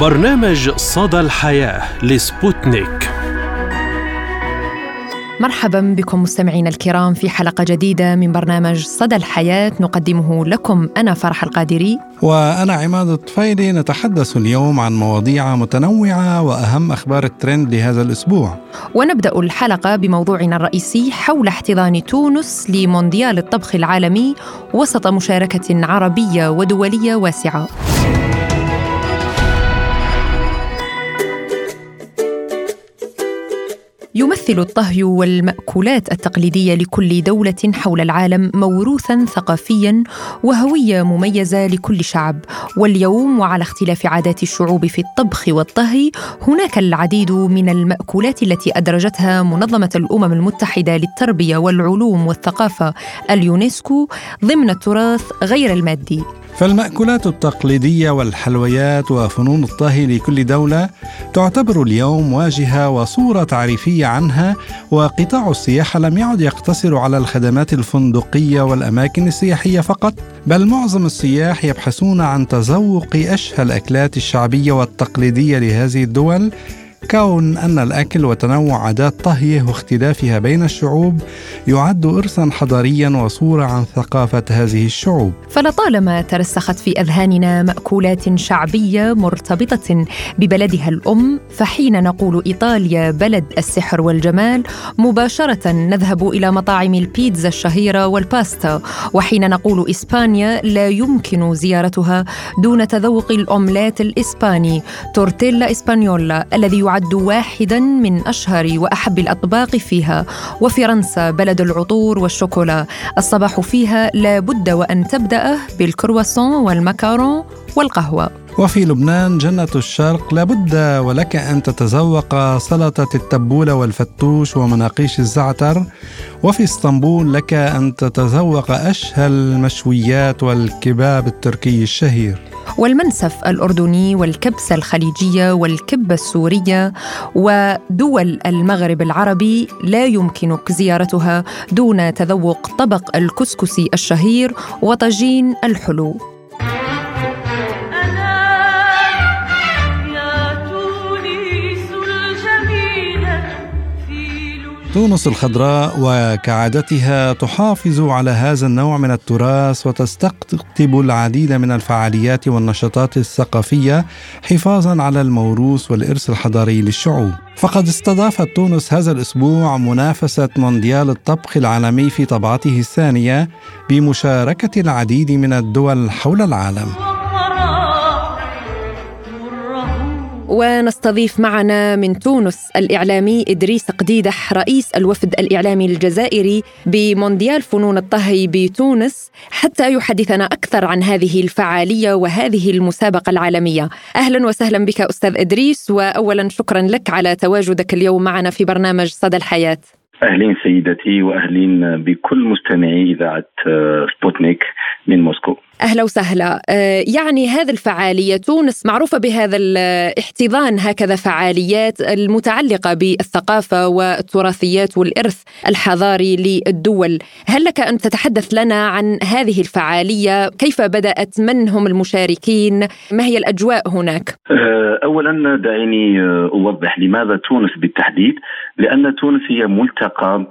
برنامج صدى الحياة لسبوتنيك. مرحبا بكم مستمعينا الكرام في حلقة جديدة من برنامج صدى الحياة. نقدمه لكم أنا فرح القادري. وأنا عماد الطفيلي. نتحدث اليوم عن مواضيع متنوعة وأهم أخبار الترند لهذا الأسبوع. ونبدأ الحلقة بموضوعنا الرئيسي حول احتضان تونس لمونديال الطبخ العالمي وسط مشاركة عربية ودولية واسعة. يمثل الطهي والمأكولات التقليدية لكل دولة حول العالم موروثا ثقافيا وهوية مميزة لكل شعب. واليوم وعلى اختلاف عادات الشعوب في الطبخ والطهي هناك العديد من المأكولات التي أدرجتها منظمة الأمم المتحدة للتربية والعلوم والثقافة اليونسكو ضمن التراث غير المادي. فالمأكولات التقليدية والحلويات وفنون الطهي لكل دولة تعتبر اليوم واجهة وصورة تعريفية عنها وقطاع السياحة لم يعد يقتصر على الخدمات الفندقية والأماكن السياحية فقط بل معظم السياح يبحثون عن تذوق أشهى الأكلات الشعبية والتقليدية لهذه الدول كون أن الأكل وتنوع عادات طهيه واختلافها بين الشعوب يعد إرثا حضاريا وصورة عن ثقافة هذه الشعوب. فلطالما ترسخت في أذهاننا مأكولات شعبية مرتبطة ببلدها الأم فحين نقول إيطاليا بلد السحر والجمال مباشرة نذهب إلى مطاعم البيتزا الشهيرة والباستا وحين نقول إسبانيا لا يمكن زيارتها دون تذوق الأومليت الإسباني تورتيلا إسبانيولا الذي يعد واحدا من أشهر وأحب الأطباق فيها وفرنسا بلد العطور والشوكولا. الصباح فيها لا بد وأن تبدأ بالكرواسون والماكارون والقهوة. وفي لبنان جنة الشرق لابد ولك أن تتذوق سلطة التبولة والفتوش ومناقيش الزعتر. وفي اسطنبول لك أن تتذوق أشهى المشويات والكباب التركي الشهير. والمنسف الأردني والكبسة الخليجية والكبة السورية ودول المغرب العربي لا يمكنك زيارتها دون تذوق طبق الكسكسي الشهير وطاجين الحلو. تونس الخضراء وكعادتها تحافظ على هذا النوع من التراث وتستقطب العديد من الفعاليات والنشاطات الثقافية حفاظا على الموروث والإرث الحضاري للشعوب. فقد استضافت تونس هذا الأسبوع منافسة مونديال الطبخ العالمي في طبعته الثانية بمشاركة العديد من الدول حول العالم. ونستضيف معنا من تونس الإعلامي إدريس قديدح رئيس الوفد الإعلامي الجزائري بمونديال فنون الطهي بتونس حتى يحدثنا أكثر عن هذه الفعالية وهذه المسابقة العالمية. أهلا وسهلا بك أستاذ إدريس وأولا شكرا لك على تواجدك اليوم معنا في برنامج صدى الحياة. أهلين سيدتي وأهلين بكل مستمعي إذاعة سبوتنيك. من موسكو. أهلا وسهلا. آه، يعني هذه الفعالية تونس معروفة بهذا الاحتضان هكذا فعاليات المتعلقة بالثقافة والتراثيات والإرث الحضاري للدول. هل لك أن تتحدث لنا عن هذه الفعالية؟ كيف بدأت؟ من هم المشاركين؟ ما هي الأجواء هناك؟ آه، اولا دعيني آه، أوضح لماذا تونس بالتحديد. لأن تونس هي ملتقى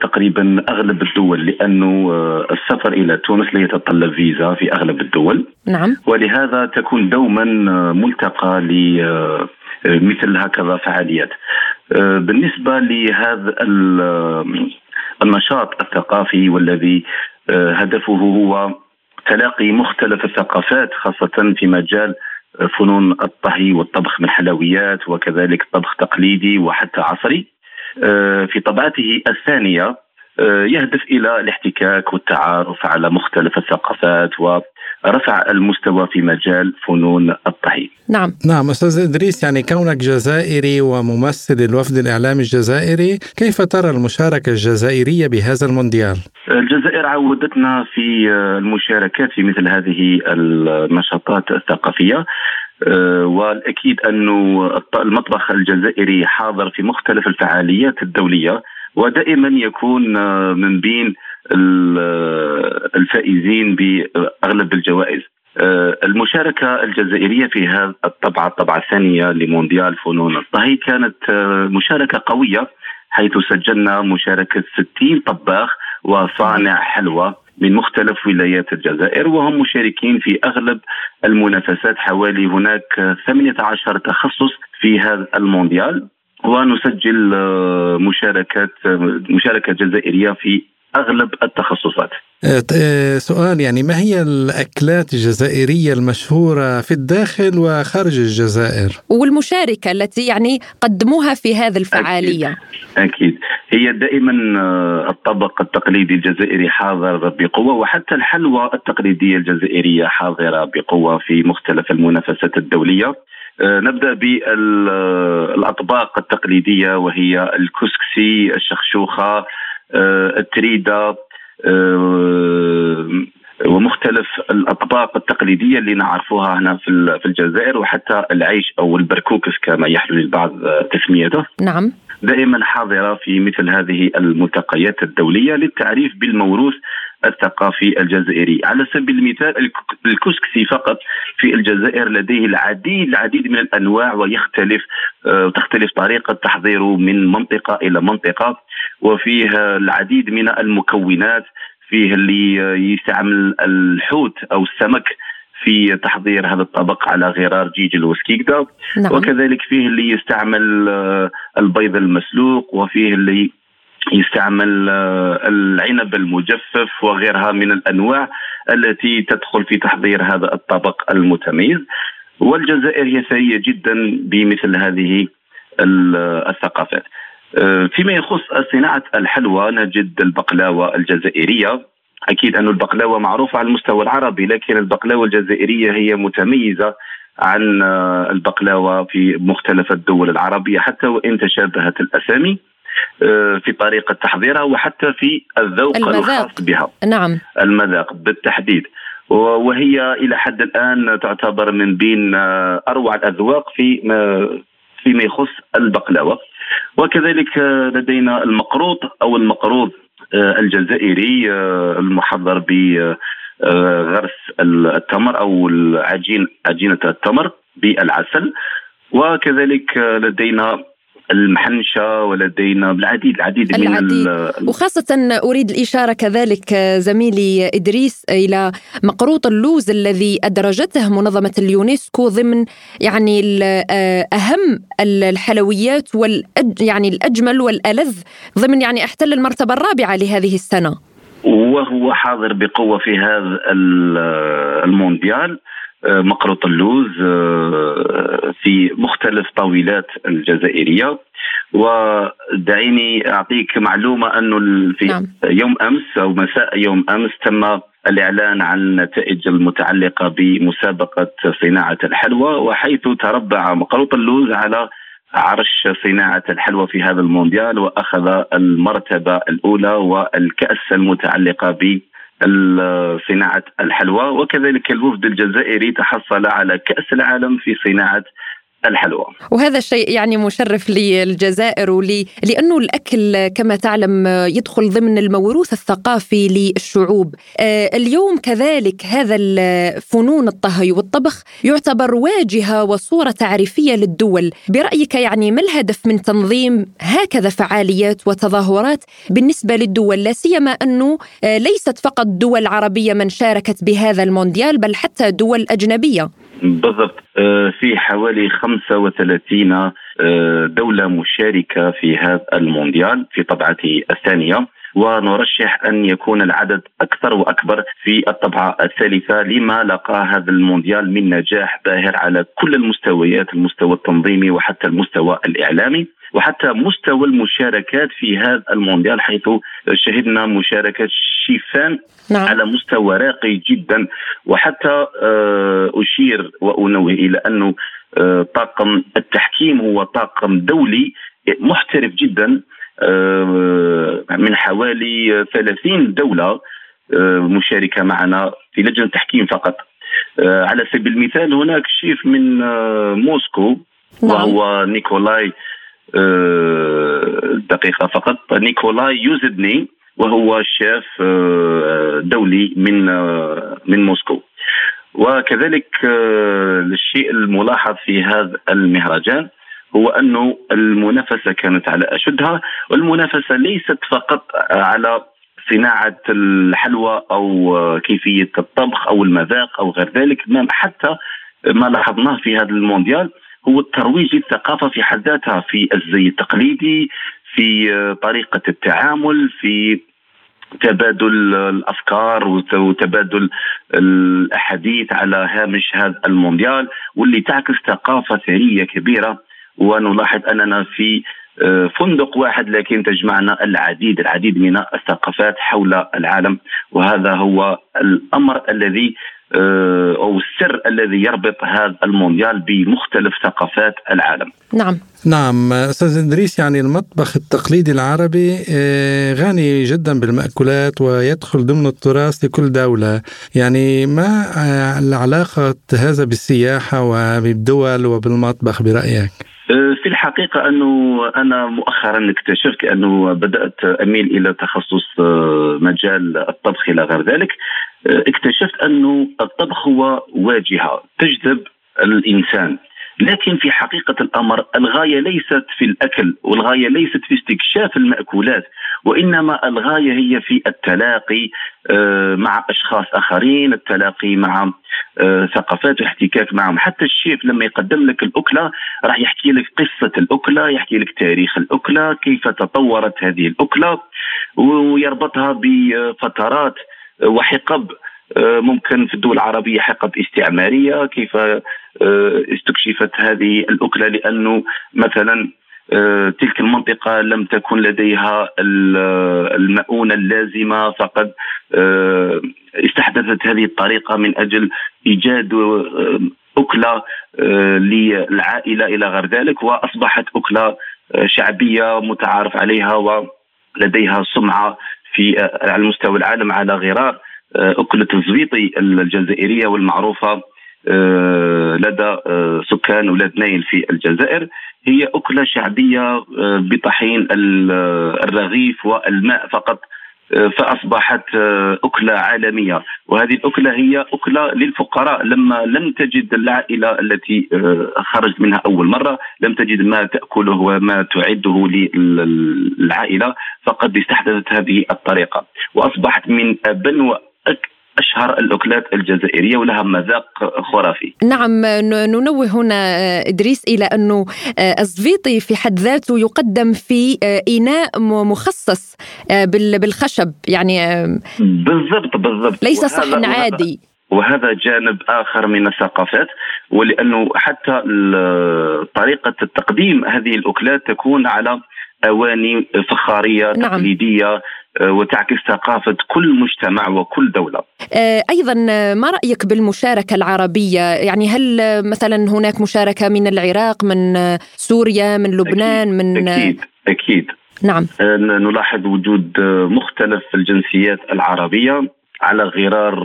تقريبا أغلب الدول لأنه آه، السفر إلى تونس لا يتطلب فيزا في أغلب الدول. نعم. ولهذا تكون دوما آه، ملتقى لمثل هكذا فعاليات. بالنسبة لهذا النشاط الثقافي والذي هدفه هو تلاقي مختلف الثقافات خاصة في مجال فنون الطهي والطبخ من حلويات وكذلك طبخ تقليدي وحتى عصري. آه، في طبعته الثانية آه، يهدف إلى الاحتكاك والتعارف على مختلف الثقافات ورفع المستوى في مجال فنون الطهي. نعم. نعم أستاذ إدريس يعني كونك جزائري وممثل الوفد الاعلامي الجزائري، كيف ترى المشاركة الجزائرية بهذا المونديال؟ الجزائر عودتنا في المشاركات في مثل هذه النشاطات الثقافية آه، والأكيد انه المطبخ الجزائري حاضر في مختلف الفعاليات الدولية ودائما يكون آه، من بين آه، الفائزين بأغلب الجوائز. المشاركة الجزائرية في هذا الطبعة الطبعة الثانية لمونديال فنون الطهي كانت مشاركة قوية حيث سجلنا مشاركة 60 طباخ وصانع حلوى. من مختلف ولايات الجزائر وهم مشاركين في أغلب المنافسات حوالي هناك 18 تخصص في هذا المونديال ونسجل آه، مشاركات آه، مشاركة جزائرية في أغلب التخصصات. آه، آه، سؤال يعني ما هي الأكلات الجزائرية المشهورة في الداخل وخارج الجزائر؟ والمشاركة التي يعني قدموها في هذه الفعالية. أكيد, أكيد. هي دائما آه، الطبق التقليدي الجزائري حاضر بقوة وحتى الحلوى التقليدية الجزائرية حاضرة بقوة في مختلف المنافسات الدولية. نبدأ بالأطباق التقليدية وهي الكسكسي، الشخشوخة، التريدة، ومختلف الأطباق التقليدية اللي نعرفوها هنا في الجزائر وحتى العيش أو البركوكس كما يحلو للبعض تسميته. نعم. دائما حاضرة في مثل هذه الملتقيات الدولية للتعريف بالموروث الثقافي الجزائري على سبيل المثال الكسكسي فقط في الجزائر لديه العديد العديد من الأنواع ويختلف آه، تختلف طريقة تحضيره من منطقة إلى منطقة وفيه العديد من المكونات فيه اللي يستعمل الحوت أو السمك في تحضير هذا الطبق على غرار جيجل وسكيكدا نعم. وكذلك فيه اللي يستعمل آه، البيض المسلوق وفيه اللي يستعمل آه، العنب المجفف وغيرها من الأنواع التي تدخل في تحضير هذا الطبق المتميز والجزائر هي ثرية جدا بمثل هذه الثقافات. آه، فيما يخص صناعة الحلوى نجد البقلاوة الجزائرية. أكيد أن البقلاوة معروفة على المستوى العربي لكن البقلاوة الجزائرية هي متميزة عن آه، البقلاوة في مختلف الدول العربية حتى وإن تشابهت الأسامي آه، في طريقة تحضيرها وحتى في الذوق المذاق. الخاص بها. نعم. المذاق بالتحديد. وهي إلى حد الآن تعتبر من بين أروع الأذواق في فيما يخص البقلاوة. وكذلك آه، لدينا المقروط أو المقروض الجزائري المحضر بغرس التمر أو العجين عجينة التمر بالعسل. وكذلك لدينا المحنشة ولدينا العديد العديد, العديد. من وخاصة أريد الإشارة كذلك زميلي إدريس إلى مقروط اللوز الذي أدرجته منظمة اليونسكو ضمن يعني أهم الحلويات والأج يعني الأجمل والألذ ضمن يعني أحتل المرتبة الرابعة لهذه السنة وهو حاضر بقوة في هذا المونديال مقرط اللوز آه، في مختلف طاولات الجزائرية ودعيني أعطيك معلومة أنه في نعم. يوم أمس أو مساء يوم أمس تم الإعلان عن النتائج المتعلقة بمسابقة صناعة الحلوى وحيث تربع مقروط اللوز على عرش صناعة الحلوى في هذا المونديال وأخذ المرتبة الأولى والكأس المتعلقة ب صناعة الحلوى وكذلك الوفد الجزائري تحصل على كأس العالم في صناعة الحلوى. وهذا الشيء يعني مشرف للجزائر ولي لأنه الأكل كما تعلم يدخل ضمن الموروث الثقافي للشعوب. آه، اليوم كذلك هذا الفنون الطهي والطبخ يعتبر واجهة وصورة تعريفية للدول. برأيك يعني ما الهدف من تنظيم هكذا فعاليات وتظاهرات بالنسبة للدول؟ لا سيما أنه آه، ليست فقط دول عربية من شاركت بهذا المونديال بل حتى دول أجنبية. بالضبط. آه، في حوالي 35 آه، دولة مشاركة في هذا المونديال في طبعته الثانية. ونرشح أن يكون العدد أكثر وأكبر في الطبعة الثالثة لما لقى هذا المونديال من نجاح باهر على كل المستويات المستوى التنظيمي وحتى المستوى الإعلامي. وحتى مستوى المشاركات في هذا المونديال حيث شهدنا مشاركة شيفان نعم. على مستوى راقي جدا وحتى آه، أشير وأنوه إلى أنه آه، طاقم التحكيم هو طاقم دولي محترف جدا آه، من حوالي 30 دولة مشاركة معنا في لجنة التحكيم فقط على سبيل المثال هناك شيف من موسكو نعم. وهو نيكولاي دقيقة فقط. نيكولاي يوزدني وهو شيف آه، دولي من آه، من موسكو. وكذلك الشيء الملاحظ في هذا المهرجان هو أنه المنافسة كانت على أشدها. والمنافسة ليست فقط على صناعة الحلوى أو كيفية الطبخ أو المذاق أو غير ذلك حتى ما لاحظناه في هذا المونديال. هو الترويج للثقافة في حد ذاتها في الزي التقليدي في طريقة التعامل في تبادل الأفكار وتبادل الأحاديث على هامش هذا المونديال واللي تعكس ثقافة ثريه كبيرة. ونلاحظ أننا في آه، فندق واحد لكن تجمعنا العديد العديد من الثقافات حول العالم. وهذا هو الأمر الذي آه، أو السر الذي يربط هذا المونديال بمختلف ثقافات العالم. نعم. نعم أستاذ إدريس يعني المطبخ التقليدي العربي آه، غني جدا بالمأكولات ويدخل ضمن التراث لكل دولة، يعني ما العلاقة هذا بالسياحة وبالدول وبالمطبخ برأيك؟ في الحقيقة أنه أنا مؤخرا اكتشفت أنه بدأت أميل إلى تخصص مجال الطبخ إلى غير ذلك اكتشفت أنه الطبخ هو واجهة تجذب الإنسان. لكن في حقيقة الأمر الغاية ليست في الأكل والغاية ليست في استكشاف المأكولات وإنما الغاية هي في التلاقي مع أشخاص آخرين التلاقي مع آه، ثقافات واحتكاك معهم. حتى الشيف لما يقدم لك الأكلة راح يحكي لك قصة الأكلة يحكي لك تاريخ الأكلة كيف تطورت هذه الأكلة ويربطها بفترات وحقب آه، ممكن في الدول العربية حقب استعمارية كيف آه، استكشفت هذه الأكلة لأنه مثلا تلك المنطقة لم تكن لديها المؤونة اللازمة فقد استحدثت هذه الطريقة من آه، أكلة آه، للعائلة إلى غير ذلك وأصبحت أكلة آه، شعبية متعارف عليها ولديها سمعة في على مستوى العالم على غرار أكلة الزبيطي الجزائرية والمعروفة لدى سكان ولاد نايل في الجزائر. هي أكلة شعبية بطحين الرغيف والماء فقط. فأصبحت آه، أكلة عالمية. وهذه الأكلة هي أكلة للفقراء. لما لم تجد العائلة التي آه، خرجت منها أول مرة لم تجد ما تأكله وما تعده للعائلة فقد استحدثت هذه الطريقة. وأصبحت من ابن أشهر الأكلات الجزائرية ولها مذاق خرافي. نعم ننوه هنا آه، إدريس إلى انه آه، الزفيطي في حد ذاته يقدم في آه، إناء مخصص بالخشب يعني بالضبط بالضبط ليس صحن عادي وهذا جانب آخر من الثقافات ولأنه حتى طريقة التقديم هذه الأكلات تكون على أواني فخارية نعم. تقليدية وتعكس ثقافة كل مجتمع وكل دولة. آه، أيضا ما رأيك بالمشاركة العربية؟ يعني هل مثلا هناك مشاركة من العراق من سوريا من لبنان أكيد من أكيد أكيد. نعم. آه، نلاحظ وجود مختلف الجنسيات العربية على غرار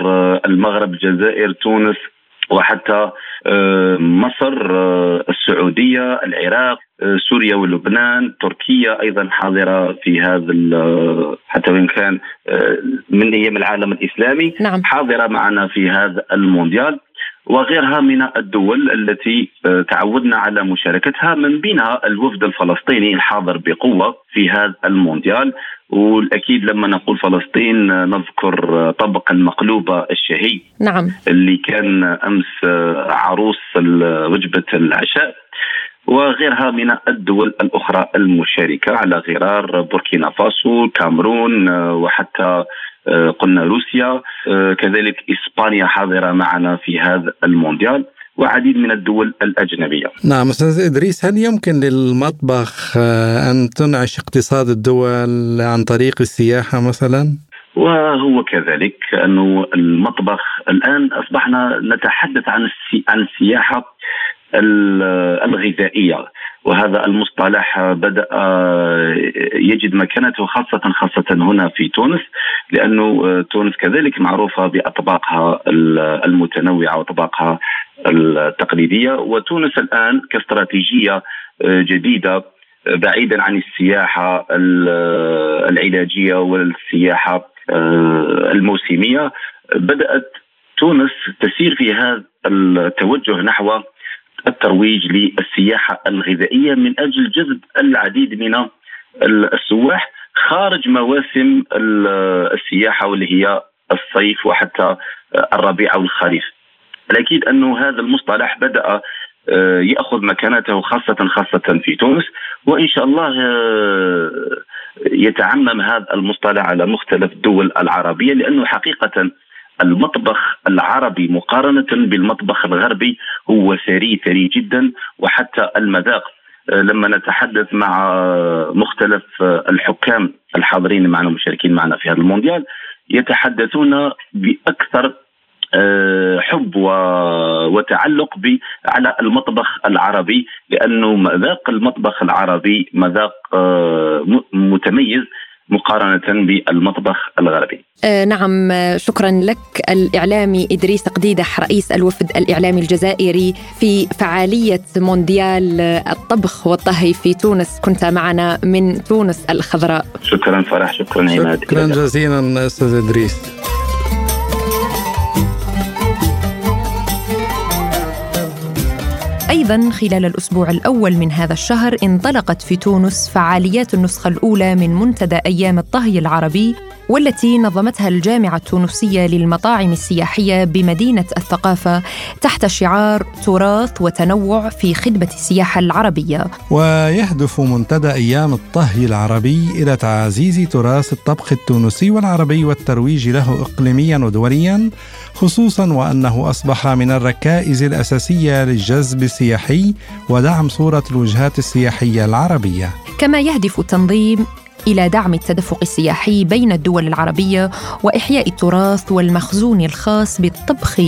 المغرب الجزائر تونس وحتى مصر السعودية العراق سوريا ولبنان تركيا أيضا حاضرة في هذا حتى وإن كان آه، من أيام العالم الإسلامي نعم. حاضرة معنا في هذا المونديال وغيرها من الدول التي آه، تعودنا على مشاركتها من بينها الوفد الفلسطيني الحاضر بقوة في هذا المونديال. والأكيد لما نقول فلسطين آه، نذكر طبق المقلوبة الشهي نعم. اللي كان أمس عروس وجبه العشاء. وغيرها من الدول الأخرى المشاركة على غرار بوركينا فاسو كامرون آه، وحتى آه، قلنا روسيا آه، كذلك إسبانيا حاضرة معنا في هذا المونديال وعديد من الدول الأجنبية نعم أستاذ إدريس هل يمكن للمطبخ أن تنعش اقتصاد الدول عن طريق السياحة مثلا؟ وهو كذلك أنه المطبخ الآن أصبحنا نتحدث عن عن السياحة الغذائية. وهذا المصطلح بدأ يجد مكانته خاصة خاصة هنا في تونس لأنه تونس كذلك معروفة بأطباقها المتنوعة وأطباقها التقليدية. وتونس الآن كاستراتيجية جديدة بعيدا عن السياحة العلاجية والسياحة الموسمية. بدأت تونس تسير في هذا التوجه نحو الترويج للسياحة الغذائية من أجل جذب العديد من السواح خارج مواسم السياحة واللي هي الصيف وحتى الربيع أو الخريف. الأكيد انه هذا المصطلح بدأ آه، يأخذ مكانته خاصة خاصة في تونس وإن شاء الله آه، يتعمم هذا المصطلح على مختلف الدول العربية لأنه حقيقة المطبخ العربي مقارنة بالمطبخ الغربي هو ثري ثري جدا وحتى المذاق آه، لما نتحدث مع مختلف الحكام الحاضرين معنا المشاركين معنا في هذا المونديال يتحدثون بأكثر آه، حب وتعلق على المطبخ العربي لأنه مذاق المطبخ العربي مذاق آه، متميز مقارنة بالمطبخ الغربي. آه نعم شكرا لك. الإعلامي إدريس قديدح رئيس الوفد الإعلامي الجزائري في فعالية مونديال الطبخ والطهي في تونس. كنت معنا من تونس الخضراء. شكرا فرح شكرا عماد. شكرا جزيلا أستاذ إدريس. أيضا خلال الأسبوع الأول من هذا الشهر انطلقت في تونس فعاليات النسخة الأولى من منتدى أيام الطهي العربي والتي نظمتها الجامعة التونسية للمطاعم السياحية بمدينة الثقافة تحت شعار تراث وتنوع في خدمة السياحة العربية. ويهدف منتدى أيام الطهي العربي إلى تعزيز تراث الطبخ التونسي والعربي والترويج له إقليميا ودوليا خصوصا وأنه أصبح من الركائز الأساسية للجذب السياحي ودعم صورة الوجهات السياحية العربية. كما يهدف التنظيم إلى دعم التدفق السياحي بين الدول العربية وإحياء التراث والمخزون الخاص بالطبخ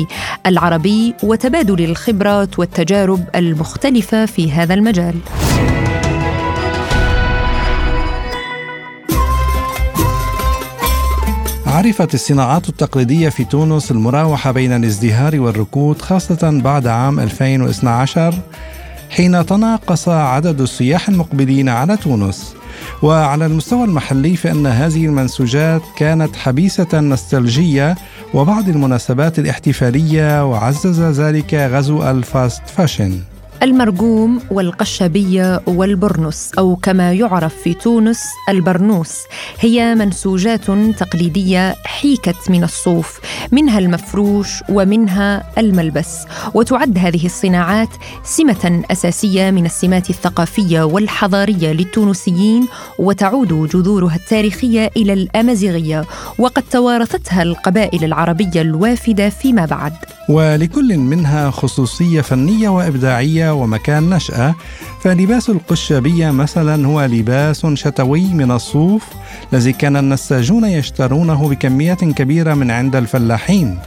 العربي وتبادل الخبرات والتجارب المختلفة في هذا المجال. عرفت الصناعات التقليدية في تونس المراوحة بين الازدهار والركود خاصة بعد عام 2012 حين تناقص عدد السياح المقبلين على تونس. وعلى المستوى المحلي فإن هذه المنسوجات كانت حبيسة نوستالجيا وبعض المناسبات الاحتفالية وعزز ذلك غزو ال fast fashion. المرقوم والقشبية والبرنس أو كما يعرف في تونس البرنوس هي منسوجات تقليدية حيكت من الصوف منها المفروش ومنها الملبس. وتعد هذه الصناعات سمة أساسية من السمات الثقافية والحضارية للتونسيين وتعود جذورها التاريخية إلى الأمازيغية وقد توارثتها القبائل العربية الوافدة فيما بعد. ولكل منها خصوصية فنية وإبداعية ومكان نشأة. فلباس القشابية مثلا هو لباس شتوي من الصوف الذي كان النساجون يشترونه بكمية كبيرة من عند الفلاحين.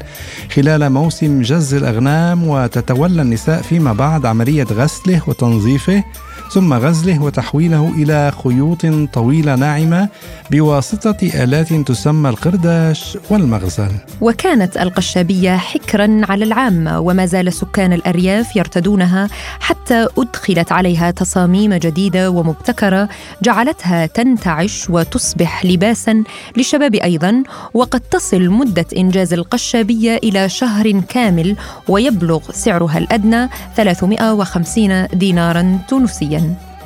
خلال موسم جز الأغنام وتتولى النساء فيما بعد عملية غسله وتنظيفه. ثم غزله وتحويله إلى خيوط طويلة ناعمة بواسطة آلات تسمى القرداش والمغزل. وكانت القشابية حكرا على العامة وما زال سكان الأرياف يرتدونها حتى أدخلت عليها تصاميم جديدة ومبتكرة جعلتها تنتعش وتصبح لباسا للشباب أيضا وقد تصل مدة إنجاز القشابية إلى شهر كامل ويبلغ سعرها الأدنى 350 دينارا تونسيا.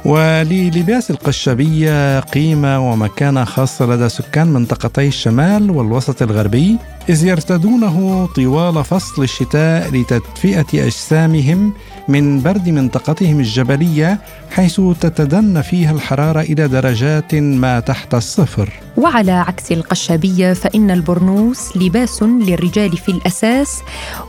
وللباس القشابية قيمة ومكانة خاصة لدى سكان منطقتي الشمال والوسط الغربي. إذ يرتدونه طوال فصل الشتاء لتدفئة أجسامهم من برد منطقتهم الجبلية حيث تتدنى فيها الحرارة إلى درجات ما تحت الصفر. وعلى عكس القشابية فإن البرنوس لباس للرجال في الأساس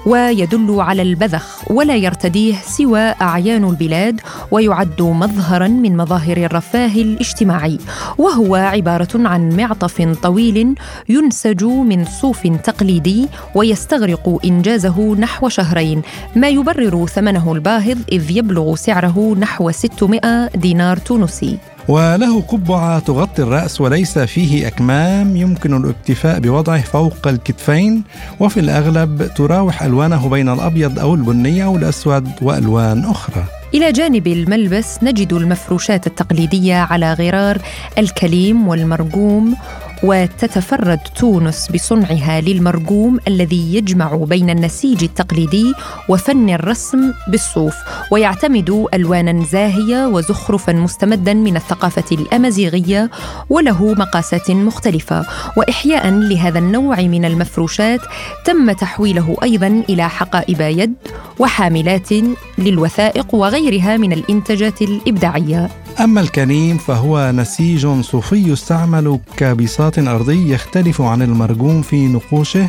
ويدل على البذخ ولا يرتديه سوى أعيان البلاد ويعد مظهرا من مظاهر الرفاه الاجتماعي. وهو عبارة عن معطف طويل ينسج من صوف تقليدي ويستغرق إنجازه نحو شهرين. ما يبرر ثمنه الباهظ إذ يبلغ سعره نحو 600 دينار تونسي. وله قبعة تغطي الرأس وليس فيه أكمام يمكن الاكتفاء بوضعه فوق الكتفين. وفي الأغلب تراوح ألوانه بين الأبيض أو البني أو الأسود وألوان أخرى. إلى جانب الملبس نجد المفروشات التقليدية على غرار الكليم والمرجوم وتتفرد تونس بصنعها للمرجوم الذي يجمع بين النسيج التقليدي وفن الرسم بالصوف ويعتمد ألوانا زاهية وزخرفا مستمدا من الثقافة الأمازيغية وله مقاسات مختلفة. وإحياء لهذا النوع من المفروشات تم تحويله أيضا إلى حقائب يد وحاملات للوثائق وغيرها من الإنتاجات الإبداعية. أما الكنيم فهو نسيج صوفي يستعمل كبساط أرضي يختلف عن المرجوم في نقوشه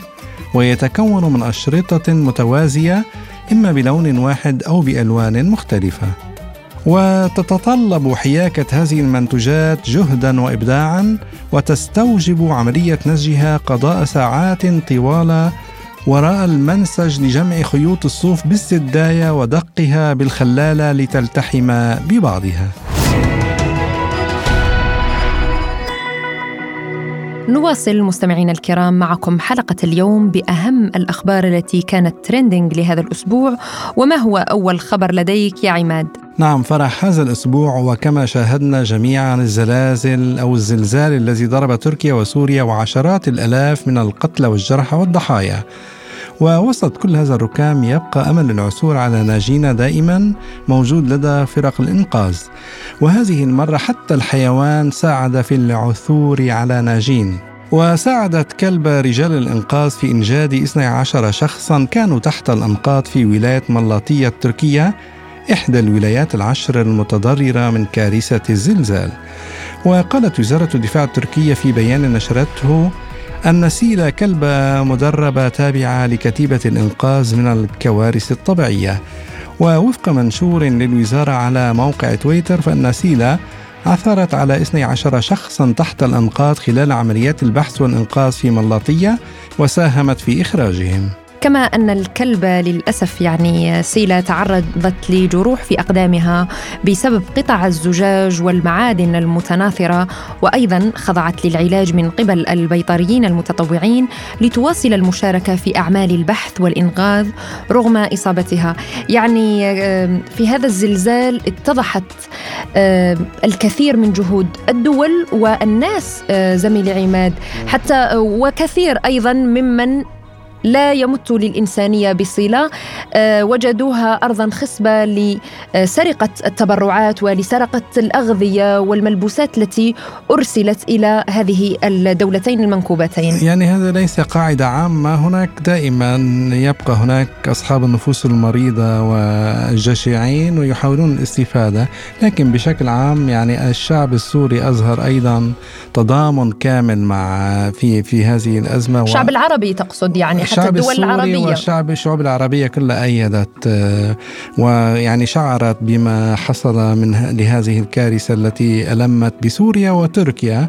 ويتكون من أشرطة متوازية إما بلون واحد أو بألوان مختلفة. وتتطلب حياكة هذه المنتوجات جهدا وإبداعا وتستوجب عملية نسجها قضاء ساعات طوال وراء المنسج لجمع خيوط الصوف بالسداية ودقها بالخلالة لتلتحم ببعضها. نواصل مستمعينا الكرام معكم حلقة اليوم بأهم الأخبار التي كانت ترندنج لهذا الأسبوع وما هو أول خبر لديك يا عماد؟ نعم فرح هذا الأسبوع وكما شاهدنا جميعا الزلازل أو الزلزال الذي ضرب تركيا وسوريا وعشرات الألاف من القتلى والجرحى والضحايا ووسط كل هذا الركام يبقى أمل العثور على ناجين دائما موجود لدى فرق الإنقاذ. وهذه المرة حتى الحيوان ساعد في العثور على ناجين. وساعدت كلب رجال الإنقاذ في إنجاد 12 شخصا كانوا تحت الأنقاض في ولاية ملاطية التركية إحدى الولايات العشر المتضررة من كارثة الزلزال. وقالت وزارة الدفاع التركية في بيان نشرته أن سيلا كلبة مدربة تابعة لكتيبة الإنقاذ من الكوارث الطبيعية. ووفق منشور للوزارة على موقع تويتر فإن سيلا عثرت على 12 شخصا تحت الأنقاض خلال عمليات البحث والإنقاذ في ملاطية وساهمت في إخراجهم. كما أن الكلب للأسف يعني سيلة تعرضت لجروح في أقدامها بسبب قطع الزجاج والمعادن المتناثرة وأيضا خضعت للعلاج من قبل البيطريين المتطوعين لتواصل المشاركة في أعمال البحث والإنقاذ رغم إصابتها. يعني في هذا الزلزال اتضحت الكثير من جهود الدول والناس زميلي عماد حتى وكثير أيضا ممن لا يمت للإنسانية بصلة آه، وجدوها أرضا خصبة لسرقة التبرعات ولسرقة الأغذية والملبوسات التي أرسلت إلى هذه الدولتين المنكوبتين. يعني هذا ليس قاعدة عامة هناك دائما يبقى هناك أصحاب النفوس المريضة والجشعين ويحاولون الاستفادة لكن بشكل عام يعني الشعب السوري أظهر أيضا تضامن كامل مع في في هذه الأزمة. الشعب و... العربي تقصد يعني. حتى الدول العربية. والشعب الشعوب العربية كلها أيدت آه، ويعني شعرت بما حصل من لهذه الكارثة التي ألمت بسوريا وتركيا.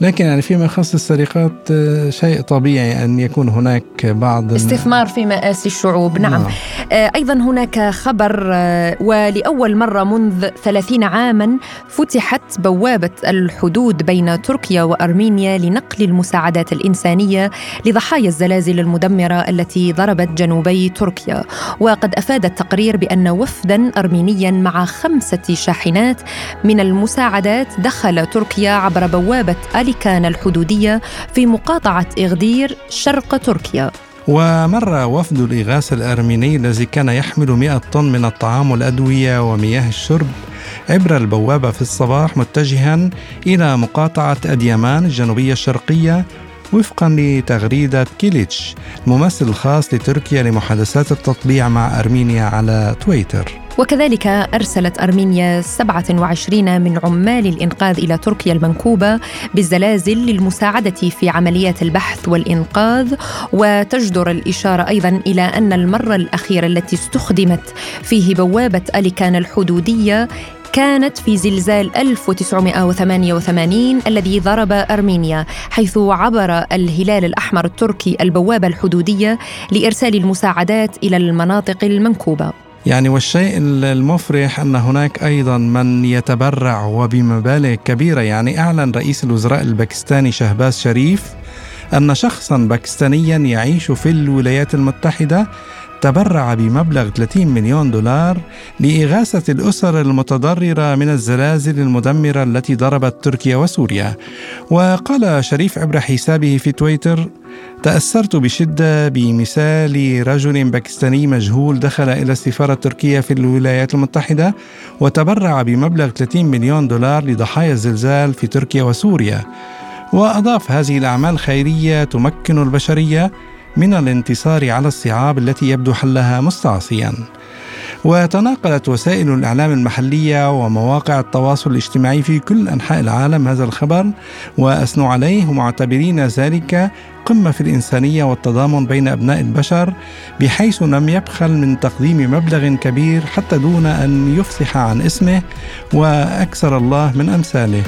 لكن يعني فيما يخص السرقات آه، شيء طبيعي أن يكون هناك بعض استثمار في مآسي الشعوب نعم, نعم. آه، أيضا هناك خبر آه، ولأول مرة منذ ثلاثين عاما فتحت بوابة الحدود بين تركيا وأرمينيا لنقل المساعدات الإنسانية لضحايا الزلازل المدمرة التي ضربت جنوبي تركيا وقد أفاد التقرير بأن وفدا أرمينيا مع خمسة شاحنات من المساعدات دخل تركيا عبر بوابة اليكان الحدودية في مقاطعة إغدير شرق تركيا. ومر وفد الإغاثة الأرميني الذي كان يحمل 100 طن من الطعام والأدوية ومياه الشرب عبر البوابة في الصباح متجها إلى مقاطعة أديمان الجنوبية الشرقية وفقا لتغريدة كيليتش الممثل الخاص لتركيا لمحادثات التطبيع مع أرمينيا على تويتر. وكذلك أرسلت أرمينيا 27 من عمال الإنقاذ إلى تركيا المنكوبة بالزلازل للمساعدة في عمليات البحث والإنقاذ. وتجدر الإشارة أيضا إلى أن المرة الأخيرة التي استخدمت فيه بوابة أليكان الحدودية كانت في زلزال 1988 الذي ضرب أرمينيا حيث عبر الهلال الأحمر التركي البوابة الحدودية لإرسال المساعدات إلى المناطق المنكوبة. يعني والشيء المفرح أن هناك أيضا من يتبرع وبمبالغ كبيرة. يعني أعلن رئيس الوزراء الباكستاني شهباز شريف أن شخصا باكستانيا يعيش في الولايات المتحدة تبرع بمبلغ 30 مليون دولار لإغاثة الأسر المتضررة من الزلازل المدمرة التي ضربت تركيا وسوريا. وقال شريف عبر حسابه في تويتر تأثرت بشدة بمثال رجل باكستاني مجهول دخل إلى السفارة التركية في الولايات المتحدة وتبرع بمبلغ 30 مليون دولار لضحايا الزلزال في تركيا وسوريا. وأضاف هذه الأعمال الخيرية تمكن البشرية من الانتصار على الصعاب التي يبدو حلها مستعصيا. وتناقلت وسائل الإعلام المحلية ومواقع التواصل الاجتماعي في كل أنحاء العالم هذا الخبر وأثنوا عليه معتبرين ذلك قمة في الإنسانية والتضامن بين أبناء البشر بحيث لم يبخل من تقديم مبلغ كبير حتى دون أن يفصح عن اسمه وأكثر الله من أمثاله.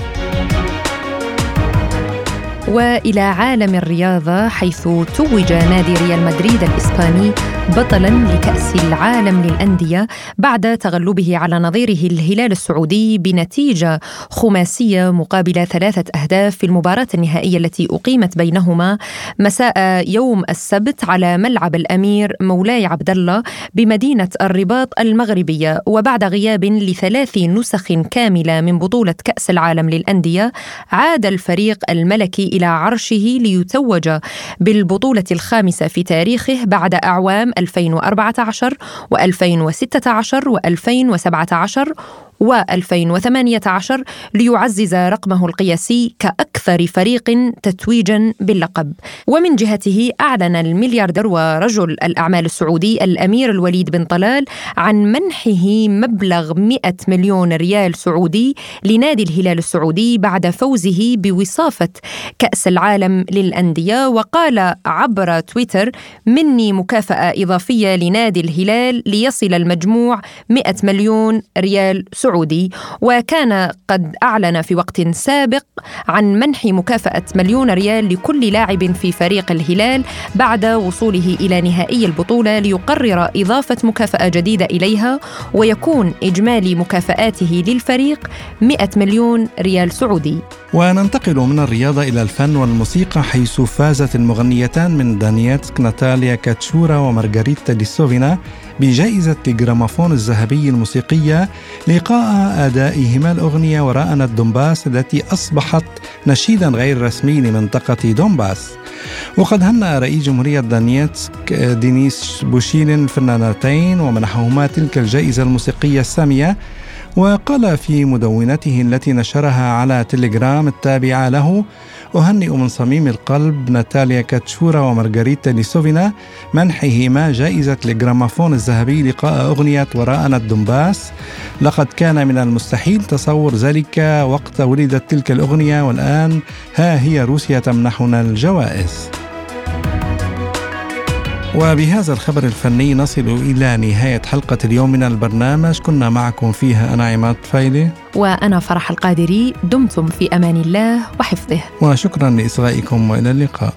وإلى عالم الرياضة حيث توج نادي ريال مدريد الإسباني بطلا لكأس العالم للأندية بعد تغلبه على نظيره الهلال السعودي بنتيجة خماسية مقابل ثلاثة أهداف في المباراة النهائية التي أقيمت بينهما مساء يوم السبت على ملعب الأمير مولاي عبد الله بمدينة الرباط المغربية. وبعد غياب لثلاث نسخ كاملة من بطولة كأس العالم للأندية عاد الفريق الملكي إلى عرشه ليتوج بالبطولة الخامسة في تاريخه بعد أعوام 2014 و2016 و2017 و2018 ليعزز رقمه القياسي كأكثر فريق تتويجا باللقب. ومن جهته أعلن الملياردير ورجل الأعمال السعودي الأمير الوليد بن طلال عن منحه مبلغ 100 مليون ريال سعودي لنادي الهلال السعودي بعد فوزه بوصافة كأس العالم للأندية. وقال عبر تويتر مني مكافأة إضافية لنادي الهلال ليصل المجموع 100 مليون ريال سعودي السعودي وكان قد أعلن في وقت سابق عن منح مكافأة مليون ريال لكل لاعب في فريق الهلال بعد وصوله إلى نهائي البطولة ليقرر إضافة مكافأة جديدة إليها ويكون إجمالي مكافآته للفريق 100 مليون ريال سعودي. وننتقل من الرياضة إلى الفن والموسيقى حيث فازت المغنيتان من دانيتسك ناتاليا كاتشورا ومارغاريتا ليسوفينا بجائزة الجراموفون الذهبي الموسيقية لقاء أدائهما الأغنية وراءنا الدونباس التي أصبحت نشيدا غير رسمي لمنطقة دونباس. وقد هنأ رئيس جمهورية دانيتسك دينيس بوشيلين الفنانتين ومنحهما تلك الجائزة الموسيقية السامية. وقال في مدونته التي نشرها على تليجرام التابعة له أهنئ من صميم القلب ناتاليا كاتشورا ومارغريتا ليسوفينا منحهما جائزة الجرامافون الذهبي لقاء أغنية وراءنا الدنباس. لقد كان من المستحيل تصور ذلك وقت ولدت تلك الأغنية والآن ها هي روسيا تمنحنا الجوائز. وبهذا الخبر الفني نصل إلى نهاية حلقة اليوم من البرنامج. كنا معكم فيها أنا عماد فايلي. وأنا فرح القادري. دمتم في أمان الله وحفظه. وشكرا لإصغائكم وإلى اللقاء.